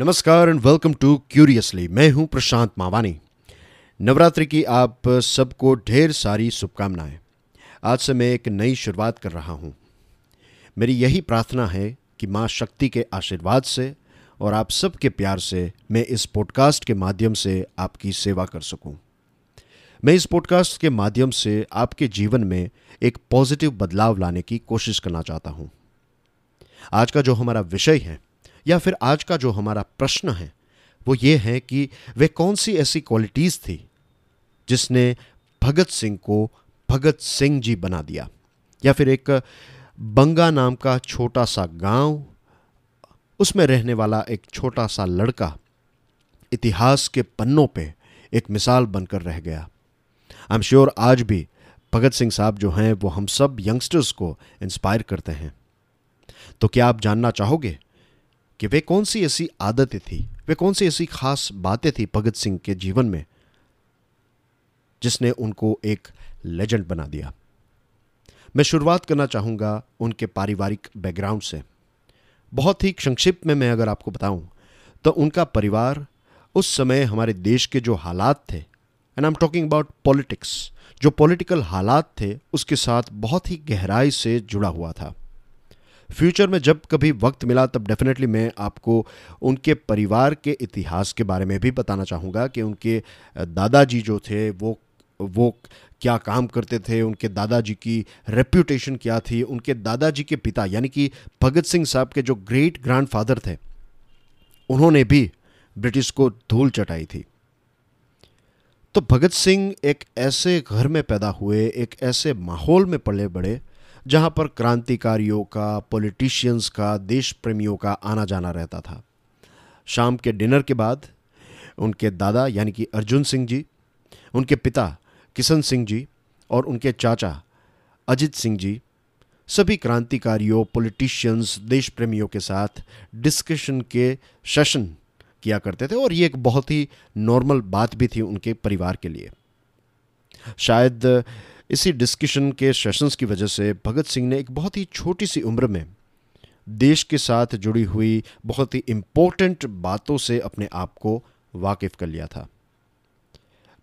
नमस्कार and welcome to curiously मैं हूँ प्रशांत मावानी। नवरात्रि की आप सबको ढेर सारी शुभकामनाएँ। आज से मैं एक नई शुरुआत कर रहा हूँ। मेरी यही प्रार्थना है कि माँ शक्ति के आशीर्वाद से और आप सबके प्यार से मैं इस पॉडकास्ट के माध्यम से आपकी सेवा कर सकूँ। मैं इस पॉडकास्ट के माध्यम से आपके जीवन में एक पॉजिटिव बदलाव लाने की कोशिश करना चाहता हूँ। आज का जो हमारा विषय है या फिर आज का जो हमारा प्रश्न है, वो ये है कि वे कौन सी ऐसी क्वालिटीज थी जिसने भगत सिंह को भगत सिंह जी बना दिया? या फिर एक बंगा नाम का छोटा सा गाँव, उसमें रहने वाला एक छोटा सा लड़का इतिहास के पन्नों पे एक मिसाल बनकर रह गया। आई एम श्योर आज भी भगत सिंह साहब जो हैं, वो हम सब यंगस्टर्स को इंस्पायर करते हैं। तो क्या आप जानना चाहोगे? कि वे कौन सी ऐसी आदतें थी? वे कौन सी ऐसी खास बातें थी भगत सिंह के जीवन में, जिसने उनको एक लेजेंड बना दिया? मैं शुरुआत करना चाहूँगा उनके पारिवारिक बैकग्राउंड से। बहुत ही संक्षिप्त में मैं अगर आपको बताऊँ तो उनका परिवार उस समय हमारे देश के जो हालात थे and I am talking about politics जो पॉलिटिकल हालात थे, उसके साथ बहुत ही गहराई से जुड़ा हुआ था। फ्यूचर में जब कभी वक्त मिला, तब डेफिनेटली मैं आपको उनके परिवार के इतिहास के बारे में भी बताना चाहूँगा कि उनके दादाजी जो थे, वो वो क्या काम करते थे, उनके दादाजी की रेप्यूटेशन क्या थी, उनके दादाजी के पिता, यानी कि भगत सिंह साहब के जो ग्रेट ग्रैंडफादर थे, उन्होंने भी ब्रिटिश को धूल चटाई थी। तो भगत सिंह एक ऐसे घर में पैदा हुए, एक ऐसे माहौल में पले बड़े जहाँ पर क्रांतिकारियों का पॉलिटिशियंस का देश प्रेमियों का आना जाना रहता था। शाम के डिनर के बाद उनके दादा यानी कि अर्जुन सिंह जी, उनके पिता किशन सिंह जी और उनके चाचा अजित सिंह जी, सभी क्रांतिकारियों पॉलिटिशियंस देश प्रेमियों के साथ डिस्कशन के सेशन किया करते थे और ये एक बहुत ही नॉर्मल बात भी थी उनके परिवार के लिए। शायद इसी डिस्कशन के सेशंस की वजह से भगत सिंह ने एक बहुत ही छोटी सी उम्र में देश के साथ जुड़ी हुई बहुत ही इम्पोर्टेंट बातों से अपने आप को वाकिफ कर लिया था।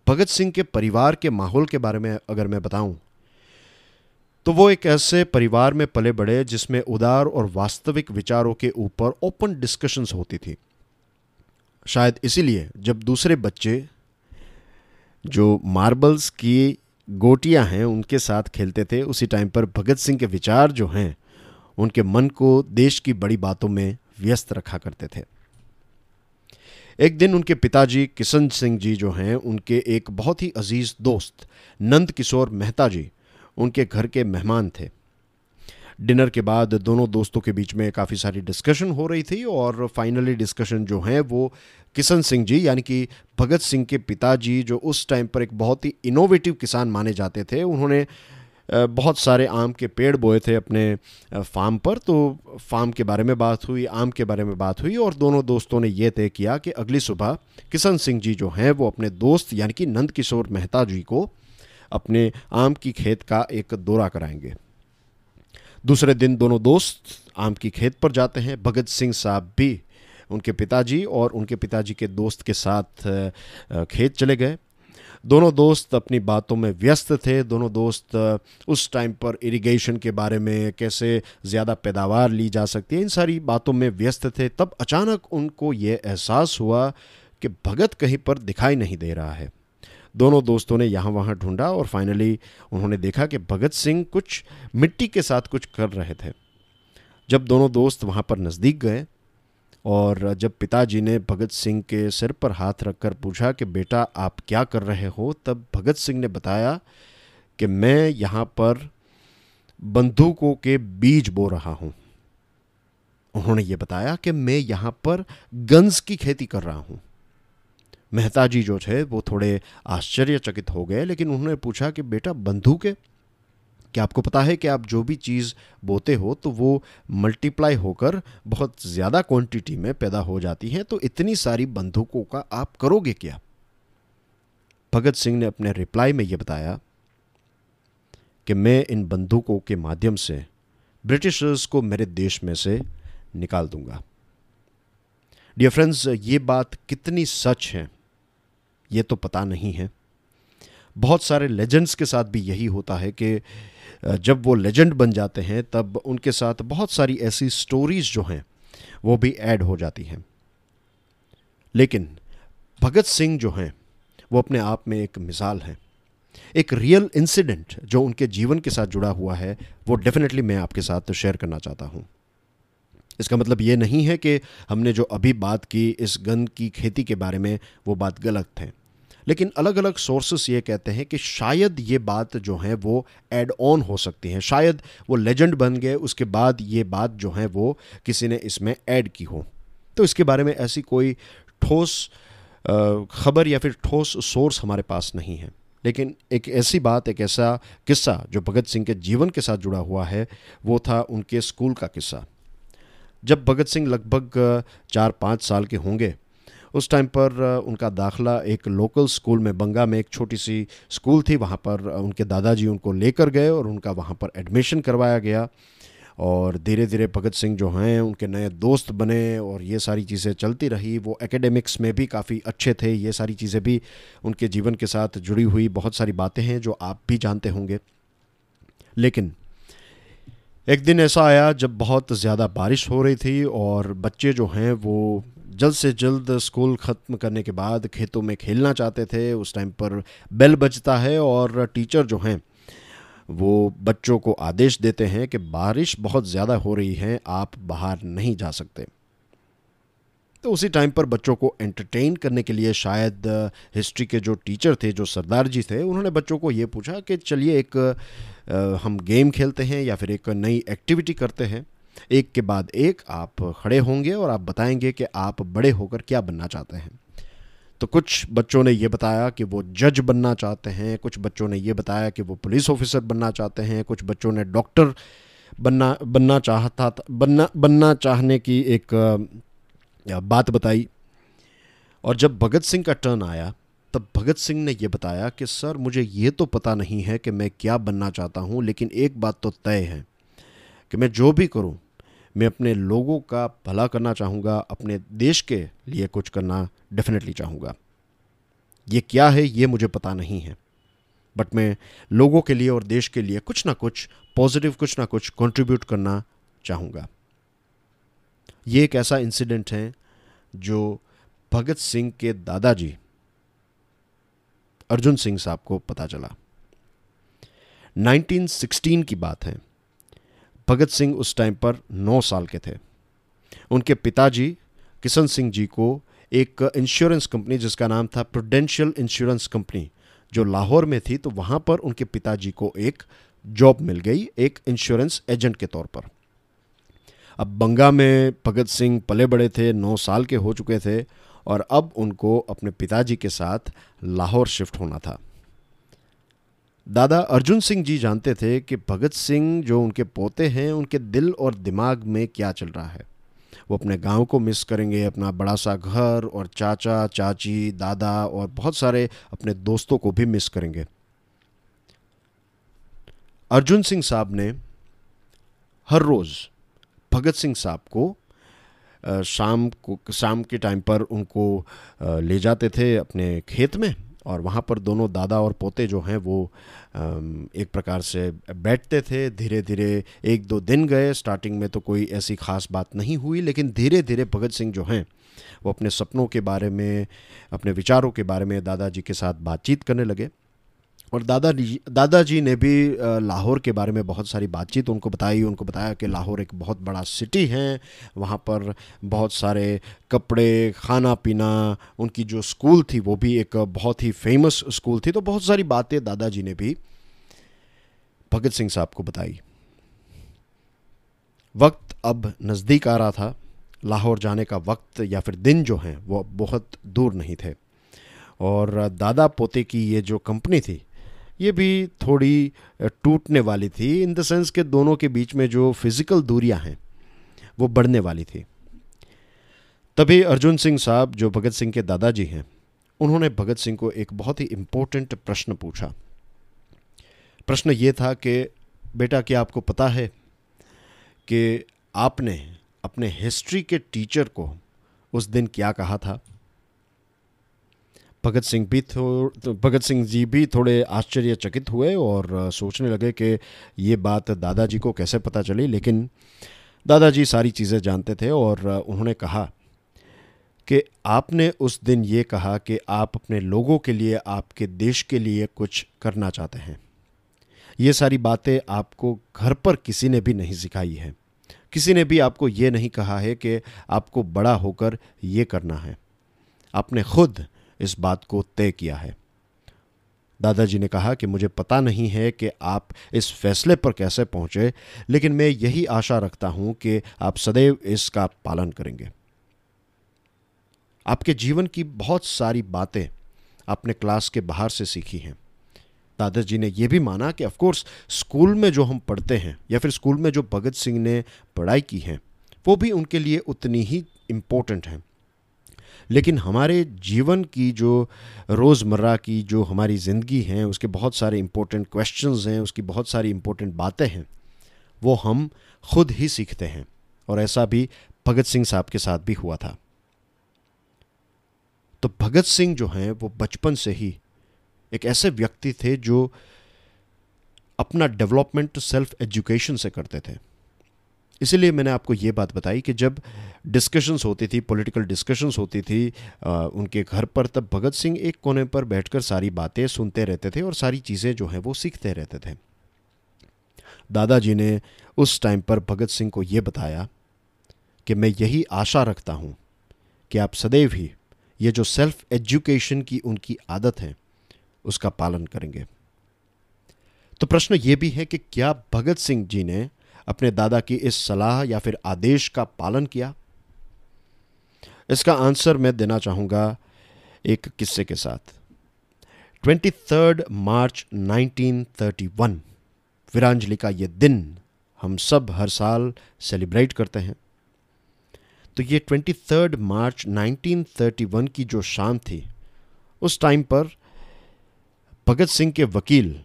भगत सिंह के परिवार के माहौल के बारे में अगर मैं बताऊँ तो वो एक ऐसे परिवार में पले बड़े जिसमें उदार और वास्तविक विचारों के ऊपर ओपन डिस्कशंस होती थी। शायद इसीलिए जब दूसरे बच्चे जो मार्बल्स की गोटियाँ हैं, उनके साथ खेलते थे। उसी टाइम पर भगत सिंह के विचार जो हैं, उनके मन को देश की बड़ी बातों में व्यस्त रखा करते थे। एक दिन उनके पिताजी किशन सिंह जी जो हैं, उनके एक बहुत ही अज़ीज़ दोस्त नंद किशोर मेहता जी, उनके घर के मेहमान थे। डिनर के बाद दोनों दोस्तों के बीच में काफ़ी सारी डिस्कशन हो रही थी और फाइनली डिस्कशन जो है वो किशन सिंह जी, यानी कि भगत सिंह के पिताजी, जो उस टाइम पर एक बहुत ही इनोवेटिव किसान माने जाते थे, उन्होंने बहुत सारे आम के पेड़ बोए थे अपने फार्म पर। तो फार्म के बारे में बात हुई, आम के बारे में बात हुई और दोनों दोस्तों ने यह तय किया कि अगली सुबह किशन सिंह जी जो हैं वो अपने दोस्त, यानी कि नंद किशोर मेहता जी को अपने आम की खेत का एक दौरा कराएँगे। दूसरे दिन दोनों दोस्त आम की खेत पर जाते हैं। भगत सिंह साहब भी उनके पिताजी और उनके पिताजी के दोस्त के साथ खेत चले गए। दोनों दोस्त अपनी बातों में व्यस्त थे। दोनों दोस्त उस टाइम पर इरिगेशन के बारे में कैसे ज़्यादा पैदावार ली जा सकती है, इन सारी बातों में व्यस्त थे। तब अचानक उनको ये एहसास हुआ कि भगत कहीं पर दिखाई नहीं दे रहा है। दोनों दोस्तों ने यहाँ वहाँ ढूंढा और फाइनली उन्होंने देखा कि भगत सिंह कुछ मिट्टी के साथ कुछ कर रहे थे। जब दोनों दोस्त वहाँ पर नज़दीक गए और जब पिताजी ने भगत सिंह के सिर पर हाथ रखकर पूछा कि, बेटा, आप क्या कर रहे हो? तब भगत सिंह ने बताया कि मैं यहाँ पर बंदूकों के बीज बो रहा हूँ। उन्होंने ये बताया कि मैं यहाँ पर गंज की खेती कर रहा हूँ। मेहता जी जो थे, वो थोड़े आश्चर्यचकित हो गए, लेकिन उन्होंने पूछा कि, बेटा, बंदूक? है क्या आपको पता है कि आप जो भी चीज़ बोते हो तो वो मल्टीप्लाई होकर बहुत ज़्यादा क्वांटिटी में पैदा हो जाती है तो इतनी सारी बंदूकों का आप करोगे क्या? भगत सिंह ने अपने रिप्लाई में ये बताया कि, मैं इन बंदूकों के माध्यम से ब्रिटिशर्स को मेरे देश में से निकाल दूँगा। डियर फ्रेंड्स, ये बात कितनी सच है। ये तो पता नहीं है। बहुत सारे लेजेंड्स के साथ भी यही होता है कि जब वो लेजेंड बन जाते हैं, तब उनके साथ बहुत सारी ऐसी स्टोरीज जो हैं, वो भी ऐड हो जाती हैं। लेकिन भगत सिंह जो हैं, वो अपने आप में एक मिसाल हैं। एक रियल इंसिडेंट जो उनके जीवन के साथ जुड़ा हुआ है, वो डेफिनेटली मैं आपके साथ शेयर करना चाहता हूँ। इसका मतलब ये नहीं है कि हमने जो अभी बात की इस गंद की खेती के बारे में वो बात गलत है। लेकिन अलग अलग सोर्सेस ये कहते हैं कि शायद ये बात जो है वो एड ऑन हो सकती है। शायद वो लेजेंड बन गए, उसके बाद ये बात जो है वो किसी ने इसमें ऐड की हो। तो इसके बारे में ऐसी कोई ठोस खबर या फिर ठोस सोर्स हमारे पास नहीं है। लेकिन एक ऐसी बात, एक ऐसा किस्सा जो भगत सिंह के जीवन के साथ जुड़ा हुआ है, वो था उनके स्कूल का किस्सा। जब भगत सिंह लगभग चार पाँच साल के होंगे, उस टाइम पर उनका दाखला एक लोकल स्कूल में, बंगा में एक छोटी सी स्कूल थी, वहाँ पर उनके दादाजी उनको लेकर गए और उनका वहाँ पर एडमिशन करवाया गया। और धीरे धीरे भगत सिंह जो हैं, उनके नए दोस्त बने और ये सारी चीज़ें चलती रही। वो एकेडमिक्स में भी काफ़ी अच्छे थे। ये सारी चीज़ें भी उनके जीवन के साथ जुड़ी हुई बहुत सारी बातें हैं, जो आप भी जानते होंगे। लेकिन एक दिन ऐसा आया जब बहुत ज़्यादा बारिश हो रही थी और बच्चे जो हैं वो जल्द से जल्द स्कूल ख़त्म करने के बाद खेतों में खेलना चाहते थे। उस टाइम पर बेल बजता है और टीचर जो हैं वो बच्चों को आदेश देते हैं कि बारिश बहुत ज़्यादा हो रही है, आप बाहर नहीं जा सकते। तो उसी टाइम पर बच्चों को एंटरटेन करने के लिए शायद हिस्ट्री के जो टीचर थे, जो सरदार जी थे, उन्होंने बच्चों को ये पूछा कि चलिए एक हम गेम खेलते हैं या फिर एक नई एक्टिविटी करते हैं। एक के बाद एक, आप खड़े होंगे और आप बताएँगे कि आप बड़े होकर क्या बनना चाहते हैं। तो कुछ बच्चों ने ये बताया कि वो जज बनना चाहते हैं, कुछ बच्चों ने ये बताया कि वो पुलिस ऑफिसर बनना चाहते हैं, कुछ बच्चों ने डॉक्टर बनना बनना चाहता बनना बनना चाहने की एक बात बताई। और जब भगत सिंह का टर्न आया, तब भगत सिंह ने यह बताया कि, सर, मुझे ये तो पता नहीं है कि मैं क्या बनना चाहता हूँ, लेकिन एक बात तो तय है कि मैं जो भी करूँ, मैं अपने लोगों का भला करना चाहूँगा, अपने देश के लिए कुछ करना डेफिनेटली चाहूँगा। ये क्या है, ये मुझे पता नहीं है। बट मैं लोगों के लिए और देश के लिए कुछ ना कुछ पॉजिटिव कुछ ना कुछ कंट्रीब्यूट करना चाहूँगा। ये एक ऐसा इंसिडेंट है जो भगत सिंह के दादाजी, अर्जुन सिंह साहब को पता चला। 1916 की बात है। भगत सिंह उस टाइम पर नौ साल के थे। उनके पिताजी किशन सिंह जी को एक इंश्योरेंस कंपनी जिसका नाम था प्रोडेंशियल इंश्योरेंस कंपनी जो लाहौर में थी तो वहाँ पर उनके पिताजी को एक जॉब मिल गई, एक इंश्योरेंस एजेंट के तौर पर। अब बंगा में भगत सिंह पले बड़े थे, नौ साल के हो चुके थे और अब उनको अपने पिताजी के साथ लाहौर शिफ्ट होना था। दादा अर्जुन सिंह जी जानते थे कि भगत सिंह जो उनके पोते हैं, उनके दिल और दिमाग में क्या चल रहा है। वो अपने गाँव को मिस करेंगे, अपना बड़ा सा घर और चाचा, चाची, दादा और बहुत सारे अपने दोस्तों को भी मिस करेंगे। अर्जुन सिंह साहब ने हर रोज़ भगत सिंह साहब को शाम को, शाम के टाइम पर उनको ले जाते थे अपने खेत में और वहाँ पर दोनों दादा और पोते जो हैं वो एक प्रकार से बैठते थे धीरे धीरे एक दो दिन गए स्टार्टिंग में तो कोई ऐसी ख़ास बात नहीं हुई, लेकिन धीरे धीरे भगत सिंह जो हैं, वो अपने सपनों के बारे में, अपने विचारों के बारे में दादाजी के साथ बातचीत करने लगे। और दादा दादाजी ने भी लाहौर के बारे में बहुत सारी बातचीत उनको बताई, उनको बताया कि लाहौर एक बहुत बड़ा सिटी है। वहाँ पर बहुत सारे कपड़े, खाना पीना, उनकी जो स्कूल थी वो भी एक बहुत ही फ़ेमस स्कूल थी। तो बहुत सारी बातें दादाजी ने भी भगत सिंह साहब को बताई। वक्त अब नज़दीक आ रहा था। लाहौर जाने का वक्त या फिर दिन जो हैं वो बहुत दूर नहीं थे। और दादा पोते की ये जो कंपनी थी ये भी थोड़ी टूटने वाली थी इन द सेंस के दोनों के बीच में जो फ़िज़िकल दूरियाँ हैं, वो बढ़ने वाली थी। तभी अर्जुन सिंह साहब, जो भगत सिंह के दादाजी हैं, उन्होंने भगत सिंह को एक बहुत ही इम्पोर्टेंट प्रश्न पूछा। प्रश्न ये था कि, बेटा, क्या आपको पता है कि आपने अपने हिस्ट्री के टीचर को उस दिन क्या कहा था? भगत सिंह भी थो, भगत सिंह जी भी थोड़े आश्चर्यचकित हुए और सोचने लगे कि ये बात दादाजी को कैसे पता चली, लेकिन दादाजी सारी चीज़ें जानते थे और उन्होंने कहा कि आपने उस दिन ये कहा कि आप अपने लोगों के लिए, आपके देश के लिए कुछ करना चाहते हैं। ये सारी बातें आपको घर पर किसी ने भी नहीं सिखाई है। किसी ने भी आपको ये नहीं कहा है कि आपको बड़ा होकर ये करना है। आपने खुद इस बात को तय किया है। दादाजी ने कहा कि मुझे पता नहीं है कि आप इस फैसले पर कैसे पहुँचे, लेकिन मैं यही आशा रखता हूँ कि आप सदैव इसका पालन करेंगे। आपके जीवन की बहुत सारी बातें आपने क्लास के बाहर से सीखी हैं। दादाजी ने यह भी माना कि ऑफकोर्स स्कूल में जो हम पढ़ते हैं, या फिर स्कूल में जो भगत सिंह ने पढ़ाई की है, वो भी उनके लिए उतनी ही इम्पोर्टेंट है। लेकिन हमारे जीवन की जो रोज़मर्रा की जो हमारी ज़िंदगी है, उसके बहुत सारे इम्पोर्टेंट क्वेश्चंस हैं, उसकी बहुत सारी इम्पोर्टेंट बातें हैं, वो हम खुद ही सीखते हैं। और ऐसा भी भगत सिंह साहब के साथ भी हुआ था। तो भगत सिंह जो हैं, वो बचपन से ही एक ऐसे व्यक्ति थे जो अपना डेवलपमेंट सेल्फ एजुकेशन से करते थे। इसीलिए मैंने आपको ये बात बताई कि जब डिस्कशंस होती थी पॉलिटिकल डिस्कशंस होती थी आ, उनके घर पर तब भगत सिंह एक कोने पर बैठकर सारी बातें सुनते रहते थे और सारी चीज़ें जो हैं वो सीखते रहते थे। दादाजी ने उस टाइम पर भगत सिंह को ये बताया कि मैं यही आशा रखता हूँ कि आप सदैव ही ये जो सेल्फ एजुकेशन की उनकी आदत है उसका पालन करेंगे। तो प्रश्न ये भी है कि क्या भगत सिंह जी ने अपने दादा की इस सलाह या फिर आदेश का पालन किया? इसका आंसर मैं देना चाहूँगा एक किस्से के साथ। ट्वेंटी थर्ड मार्च 1931 वीरांजलि का ये दिन हम सब हर साल सेलिब्रेट करते हैं। तो ये ट्वेंटी थर्ड मार्च 1931 की जो शाम थी, उस टाइम पर भगत सिंह के वकील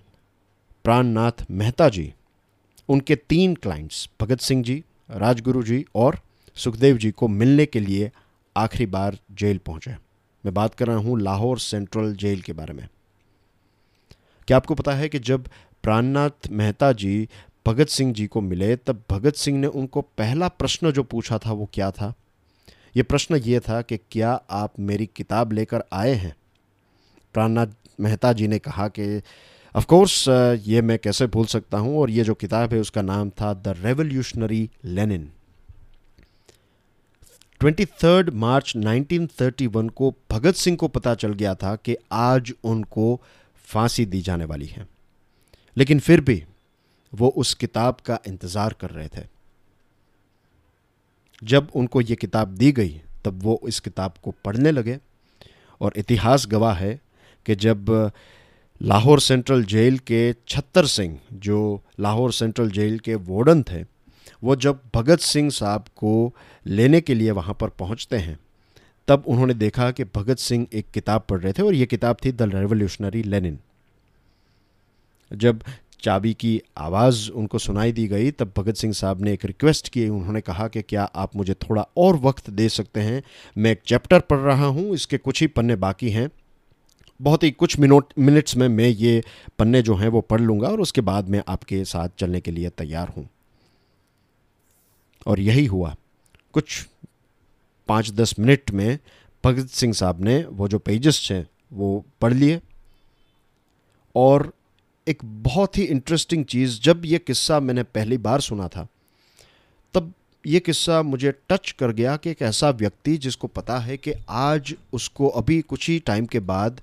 प्राणनाथ मेहता जी उनके तीन क्लाइंट्स भगत सिंह जी, राजगुरु जी और सुखदेव जी को मिलने के लिए आखिरी बार जेल पहुँचे। मैं बात कर रहा हूँ लाहौर सेंट्रल जेल के बारे में। क्या आपको पता है कि जब प्राणनाथ मेहता जी भगत सिंह जी को मिले, तब भगत सिंह ने उनको पहला प्रश्न जो पूछा था, वो क्या था? ये प्रश्न ये था कि क्या आप मेरी किताब लेकर आए हैं? प्राणनाथ मेहता जी ने कहा कि ऑफ़ कोर्स uh, ये मैं कैसे भूल सकता हूँ और ये जो किताब है उसका नाम था the revolutionary Lenin twenty third March 1931 को भगत सिंह को पता चल गया था कि आज उनको फांसी दी जाने वाली है। लेकिन फिर भी वो उस किताब का इंतज़ार कर रहे थे। जब उनको ये किताब दी गई तब वो इस किताब को पढ़ने लगे और इतिहास गवाह है कि जब लाहौर सेंट्रल जेल के छत्तर सिंह, जो लाहौर सेंट्रल जेल के वार्डन थे, वो जब भगत सिंह साहब को लेने के लिए वहाँ पर पहुँचते हैं, तब उन्होंने देखा कि भगत सिंह एक किताब पढ़ रहे थे और ये किताब थी द रेवोल्यूशनरी लेनिन। जब चाबी की आवाज़ उनको सुनाई दी गई, तब भगत सिंह साहब ने एक रिक्वेस्ट की, उन्होंने कहा कि क्या आप मुझे थोड़ा और वक्त दे सकते हैं? मैं एक चैप्टर पढ़ रहा हूँ, इसके कुछ ही पन्ने बाकी हैं। बहुत ही कुछ मिनट, मिनट्स में मैं ये पन्ने जो हैं वो पढ़ लूँगा और उसके बाद मैं आपके साथ चलने के लिए तैयार हूँ। और यही हुआ। कुछ पाँच दस मिनट में भगत सिंह साहब ने वो जो पेजेस हैं वो पढ़ लिए। और एक बहुत ही इंटरेस्टिंग चीज़, जब ये किस्सा मैंने पहली बार सुना था ये किस्सा मुझे टच कर गया कि एक ऐसा व्यक्ति जिसको पता है कि आज उसको अभी कुछ ही टाइम के बाद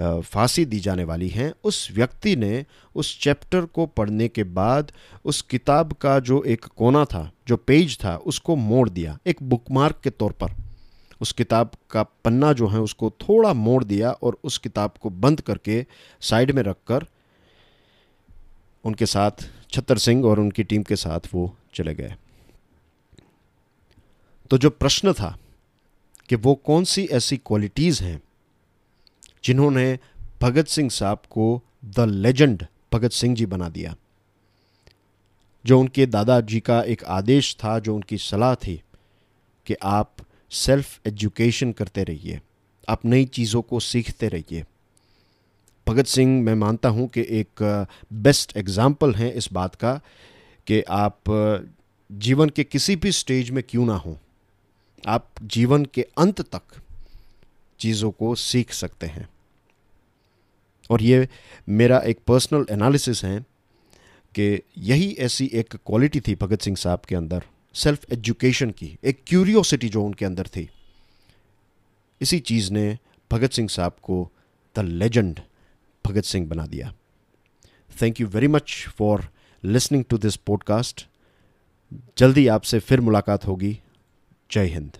फांसी दी जाने वाली है। उस व्यक्ति ने उस चैप्टर को पढ़ने के बाद उस किताब का जो एक कोना था, जो पेज था, उसको मोड़ दिया, एक बुकमार्क के तौर पर। उस किताब का पन्ना जो है, उसको थोड़ा मोड़ दिया और उस किताब को बंद करके साइड में रख कर उनके साथ छतर सिंह और उनकी टीम के साथ वो चले गए। तो जो प्रश्न था कि वो कौन सी ऐसी क्वालिटीज़ हैं जिन्होंने भगत सिंह साहब को द लेजेंड भगत सिंह जी बना दिया। जो उनके दादाजी का एक आदेश था, जो उनकी सलाह थी कि आप सेल्फ एजुकेशन करते रहिए, आप नई चीज़ों को सीखते रहिए। भगत सिंह, मैं मानता हूँ कि एक बेस्ट एग्ज़ाम्पल हैं इस बात का कि आप जीवन के किसी भी स्टेज में क्यों ना हो। आप जीवन के अंत तक चीज़ों को सीख सकते हैं। और ये मेरा एक पर्सनल एनालिसिस है कि यही ऐसी एक क्वालिटी थी भगत सिंह साहब के अंदर सेल्फ एजुकेशन की, एक क्यूरियोसिटी जो उनके अंदर थी। इसी चीज़ ने भगत सिंह साहब को द लेजेंड भगत सिंह बना दिया। Thank you very much for listening to this podcast जल्दी आपसे फिर मुलाकात होगी। Jai Hind.